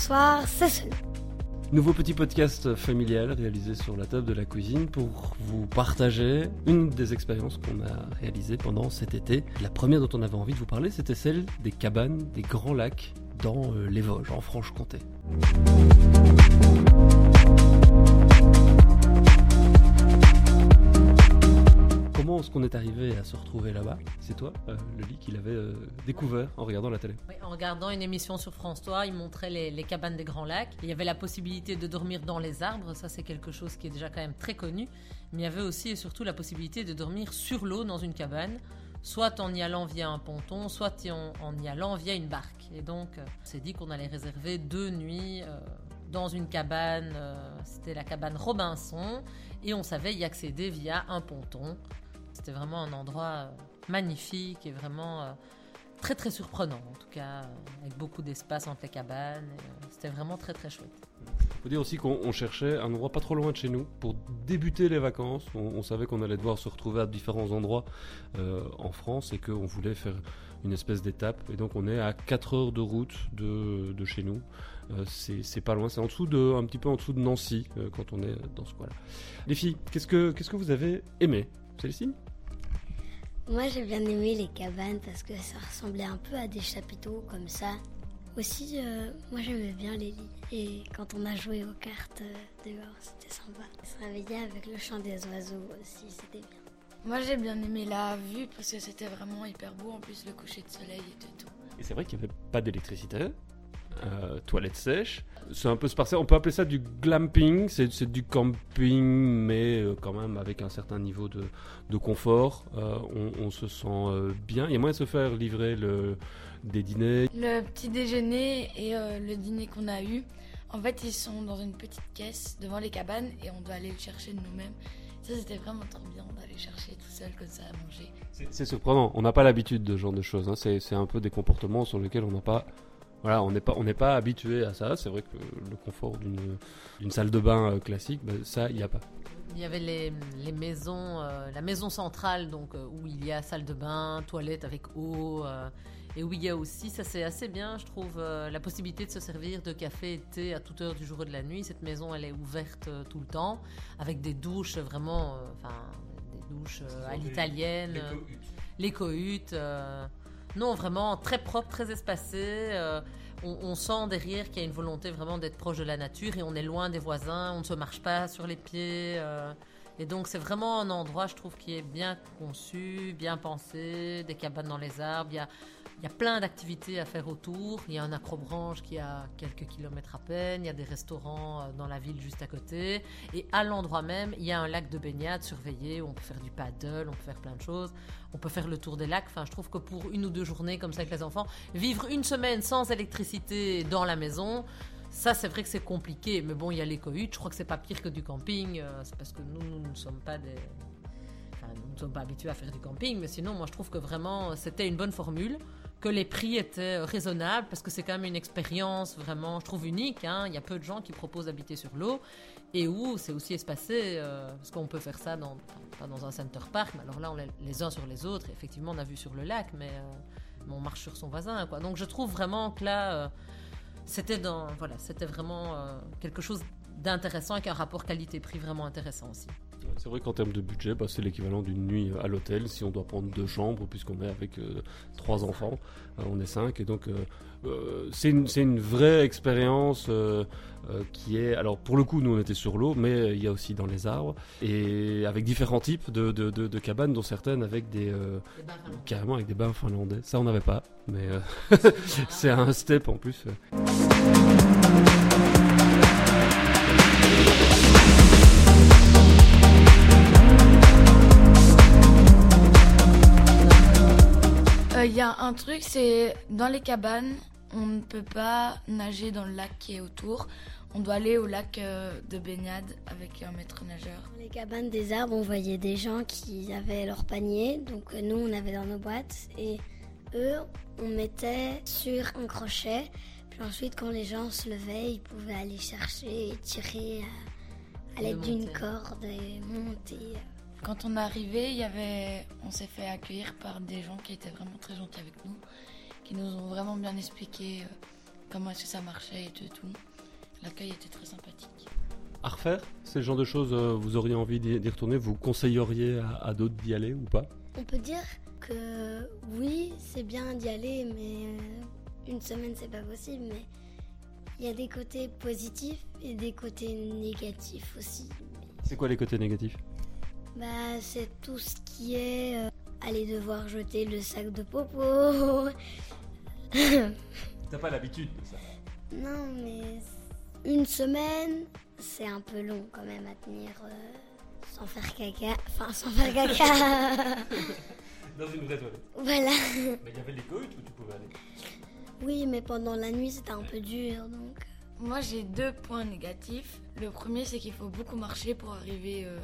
bonsoir, c'est Sony. Nouveau petit podcast familial réalisé sur la table de la cuisine pour vous partager une des expériences qu'on a réalisées pendant cet été. La première dont on avait envie de vous parler, c'était celle des cabanes des Grands Lacs dans euh, les Vosges, en Franche-Comté. Qu'on est arrivé à se retrouver là-bas C'est toi, euh, Loli, qui l'avait euh, découvert en regardant la télé. En regardant une émission sur France 3, ils montraient les, cabanes des Grands Lacs. Il y avait la possibilité de dormir dans les arbres, ça c'est quelque chose qui est déjà quand même très connu. Mais il y avait aussi et surtout la possibilité de dormir sur l'eau dans une cabane, soit en y allant via un ponton, soit en, y allant via une barque. Et donc, euh, on s'est dit qu'on allait réserver deux nuits dans une cabane, c'était la cabane Robinson, et on savait y accéder via un ponton. C'était vraiment un endroit euh, magnifique et vraiment euh, très très surprenant, en tout cas, euh, avec beaucoup d'espace entre les cabanes. C'était vraiment très très chouette. Il faut dire aussi qu'on on cherchait un endroit pas trop loin de chez nous pour débuter les vacances. On, savait qu'on allait devoir se retrouver à différents endroits en France et qu'on voulait faire une espèce d'étape. Et donc on est à 4 heures de route de, de chez nous. Euh, c'est pas loin, c'est un petit peu en dessous de Nancy quand on est dans ce coin-là. Les filles, qu'est-ce que, qu'est-ce que vous avez aimé? Célestine? Moi j'ai bien aimé les cabanes parce que ça ressemblait un peu à des chapiteaux comme ça. Aussi, euh, moi j'aimais bien les lits. Et quand on a joué aux cartes euh, dehors, c'était sympa. Se réveiller avec le chant des oiseaux aussi, c'était bien. Moi j'ai bien aimé la vue parce que c'était vraiment hyper beau. En plus le coucher de soleil et tout. Et c'est vrai qu'il n'y avait pas d'électricité, euh, toilettes sèches. C'est un peu spartiate. On peut appeler ça du glamping. C'est du camping, mais euh, quand même avec un certain niveau de, de confort. Euh, on, on se sent euh, bien. Il y a moyen de se faire livrer le, des dîners. Le petit déjeuner et euh, le dîner qu'on a eu, en fait ils sont dans une petite caisse devant les cabanes et on doit aller le chercher de nous-mêmes. Ça c'était vraiment trop bien d'aller chercher tout seul comme ça à manger. C'est surprenant. On n'a pas l'habitude de ce genre de choses. hein. C'est un peu des comportements sur lesquels on n'a pas. Voilà, on n'est pas, on n'est pas habitué à ça. C'est vrai que le confort d'une d'une salle de bain euh, classique, ben, ça, il n'y a pas. Il y avait les, les maisons, euh, la maison centrale, donc euh, où il y a salle de bain, toilette avec eau, euh, et où il y a aussi, ça c'est assez bien, je trouve, euh, la possibilité de se servir de café et de thé à toute heure du jour et de la nuit. Cette maison, elle est ouverte euh, tout le temps, avec des douches vraiment, euh, enfin, des douches euh, à l'italienne, les cohutes. Non, vraiment très propre, très espacé. euh, on, sent derrière qu'il y a une volonté vraiment d'être proche de la nature et on est loin des voisins, on ne se marche pas sur les pieds. euh, et donc c'est vraiment un endroit, je trouve, qui est bien conçu, bien pensé, des cabanes dans les arbres. Il y a plein d'activités à faire autour. Il y a un acrobranche qui a quelques kilomètres à peine. Il y a des restaurants euh, dans la ville juste à côté. Et à l'endroit même, il y a un lac de baignade surveillé où on peut faire du paddle, on peut faire plein de choses. On peut faire le tour des lacs. Enfin, je trouve que pour une ou deux journées comme ça avec les enfants, vivre une semaine sans électricité dans la maison, ça, c'est vrai que c'est compliqué. Mais bon, il y a cohuttes. Je crois que c'est pas pire que du camping. euh, C'est parce que nous, nous ne sommes pas habitués à faire du camping. Mais sinon, moi, je trouve que vraiment, c'était une bonne formule. Que les prix étaient euh, raisonnables. Parce que c'est quand même une expérience vraiment, je trouve, unique. hein. Il y a peu de gens qui proposent d'habiter sur l'eau. Et où c'est aussi espacé. euh, parce qu'on peut faire ça dans. pas dans un center park. Mais alors là, on est les uns sur les autres. Effectivement, on a vu sur le lac. Mais. euh, mais on marche sur son voisin, quoi. Donc je trouve vraiment que là, c'était voilà, c'était vraiment quelque chose d'intéressant avec un rapport qualité-prix vraiment intéressant aussi. C'est vrai qu'en termes de budget, bah, c'est l'équivalent d'une nuit à l'hôtel si on doit prendre deux chambres, puisqu'on est avec euh, trois enfants, Euh, on est cinq, et donc euh, c'est une, vraie expérience qui est. Alors pour le coup, nous on était sur l'eau, mais il y a aussi dans les arbres, et avec différents types de, de, de- de cabanes, dont certaines avec des. euh, carrément avec des bains finlandais. Ça on n'avait pas, mais c'est un step en plus. Un truc, c'est dans les cabanes, on ne peut pas nager dans le lac qui est autour. On doit aller au lac euh, de baignade avec un maître nageur. Dans les cabanes des arbres, on voyait des gens qui avaient leur panier. Donc euh, nous, on avait dans nos boîtes. Et eux, on mettait sur un crochet. Puis ensuite, quand les gens se levaient, ils pouvaient aller chercher et tirer euh, à Et l'aide d'une corde et monter. Quand on est arrivé, il y avait, on s'est fait accueillir par des gens qui étaient vraiment très gentils avec nous, qui nous ont vraiment bien expliqué euh, comment est-ce que ça marchait et tout. L'accueil était très sympathique. À refaire C'est le genre de choses, euh, vous auriez envie d'y retourner Vous conseilleriez à, à d'autres d'y aller ou pas? On peut dire que oui, c'est bien d'y aller, mais euh, une semaine c'est pas possible. Mais il y a des côtés positifs et des côtés négatifs aussi. C'est quoi les côtés négatifs? Bah, c'est tout ce qui est euh, aller devoir jeter le sac de popo. T'as pas l'habitude de ça non, mais une semaine, c'est un peu long quand même à tenir euh, sans faire caca. Enfin, sans faire caca. Dans une vraie toilette. voilà. Mais il y avait les coïtes où tu pouvais aller Oui, mais pendant la nuit, c'était un peu dur, donc. Moi, j'ai deux points négatifs. Le premier, c'est qu'il faut beaucoup marcher pour arriver euh,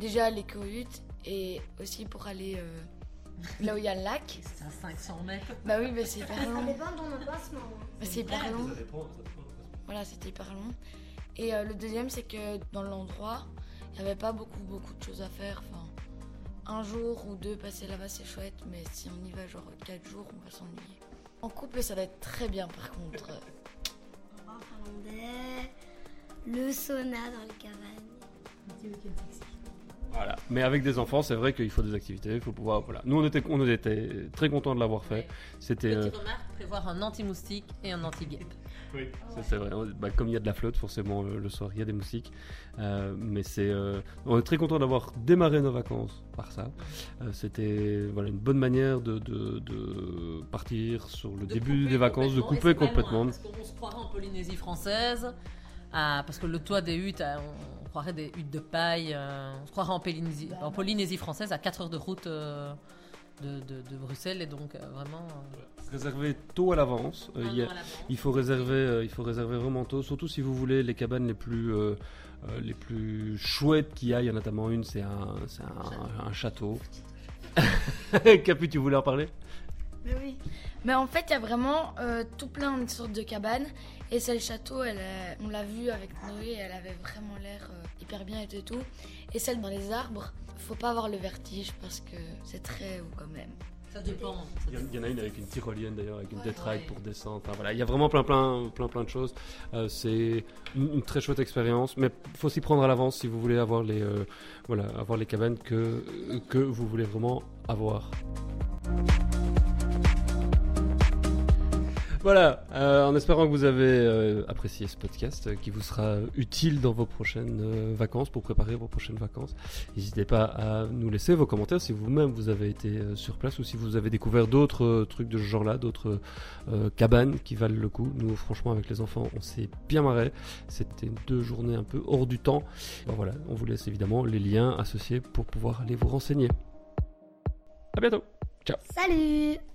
déjà à l'écohute et aussi pour aller euh, là où il y a le lac. C'est à 500 mètres. Bah oui, mais c'est hyper long. dépend de ton emplacement. Mais c'est hyper long. Ça dépend, ça dépend. Voilà, c'était hyper long. Et euh, le deuxième, c'est que dans l'endroit, il n'y avait pas beaucoup, beaucoup de choses à faire. Enfin, un jour ou deux passer là-bas, c'est chouette, mais si on y va genre quatre jours, on va s'ennuyer. En couple, ça va être très bien par contre. Le sauna dans les cabanes. Voilà. Mais avec des enfants, c'est vrai qu'il faut des activités, il faut pouvoir. Voilà. Nous, on était, on était très contents de l'avoir fait. C'était. euh, Petite remarque, prévoir un anti-moustique et un anti-guêpe. Oui, ça, c'est vrai. Bah, comme il y a de la flotte, forcément, le, le soir, il y a des moustiques. Euh, mais c'est, euh, on est très content d'avoir démarré nos vacances par ça. Euh, c'était voilà, une bonne manière de, de, de partir sur le De début des vacances, de couper complètement. loin, parce qu'on se croirait en Polynésie française, ah, parce que le toit des huttes, ah, on croirait des huttes de paille, euh, on se croirait en Polynésie, en Polynésie française à 4 heures de route euh, de, de- de Bruxelles, et donc euh, vraiment... euh, Réserver tôt à l'avance. Euh, il à faut réserver, euh, il faut réserver vraiment tôt, surtout si vous voulez les cabanes les plus, euh, euh, les plus chouettes qu'il y a. Il y en a notamment une, c'est un, c'est un, un château. Capu, tu voulais en parler? Mais oui. Mais en fait, il y a vraiment euh, tout plein de sortes de cabanes. Et celle château, elle, on l'a vue avec Noé, elle avait vraiment l'air euh, hyper bien et tout. Et celle dans les arbres, faut pas avoir le vertige parce que c'est très haut quand même. Ça dépend. il y, en- il a une avec une tyrolienne d'ailleurs, avec une Ouais, pour descendre. Enfin, voilà, il y a vraiment plein, plein, plein, plein de choses. Euh, c'est une, une très chouette expérience, mais faut s'y prendre à l'avance si vous voulez avoir les, euh, voilà, avoir les cabanes que, que vous voulez vraiment avoir. Voilà, euh, en espérant que vous avez euh, apprécié ce podcast euh, qui vous sera utile dans vos prochaines vacances, pour préparer vos prochaines vacances. N'hésitez pas à nous laisser vos commentaires si vous-même vous avez été sur place ou si vous avez découvert d'autres trucs de ce genre-là, d'autres cabanes qui valent le coup. Nous, franchement, avec les enfants, on s'est bien marré. C'était deux journées un peu hors du temps. Voilà, on vous laisse évidemment les liens associés pour pouvoir aller vous renseigner. À bientôt. Salut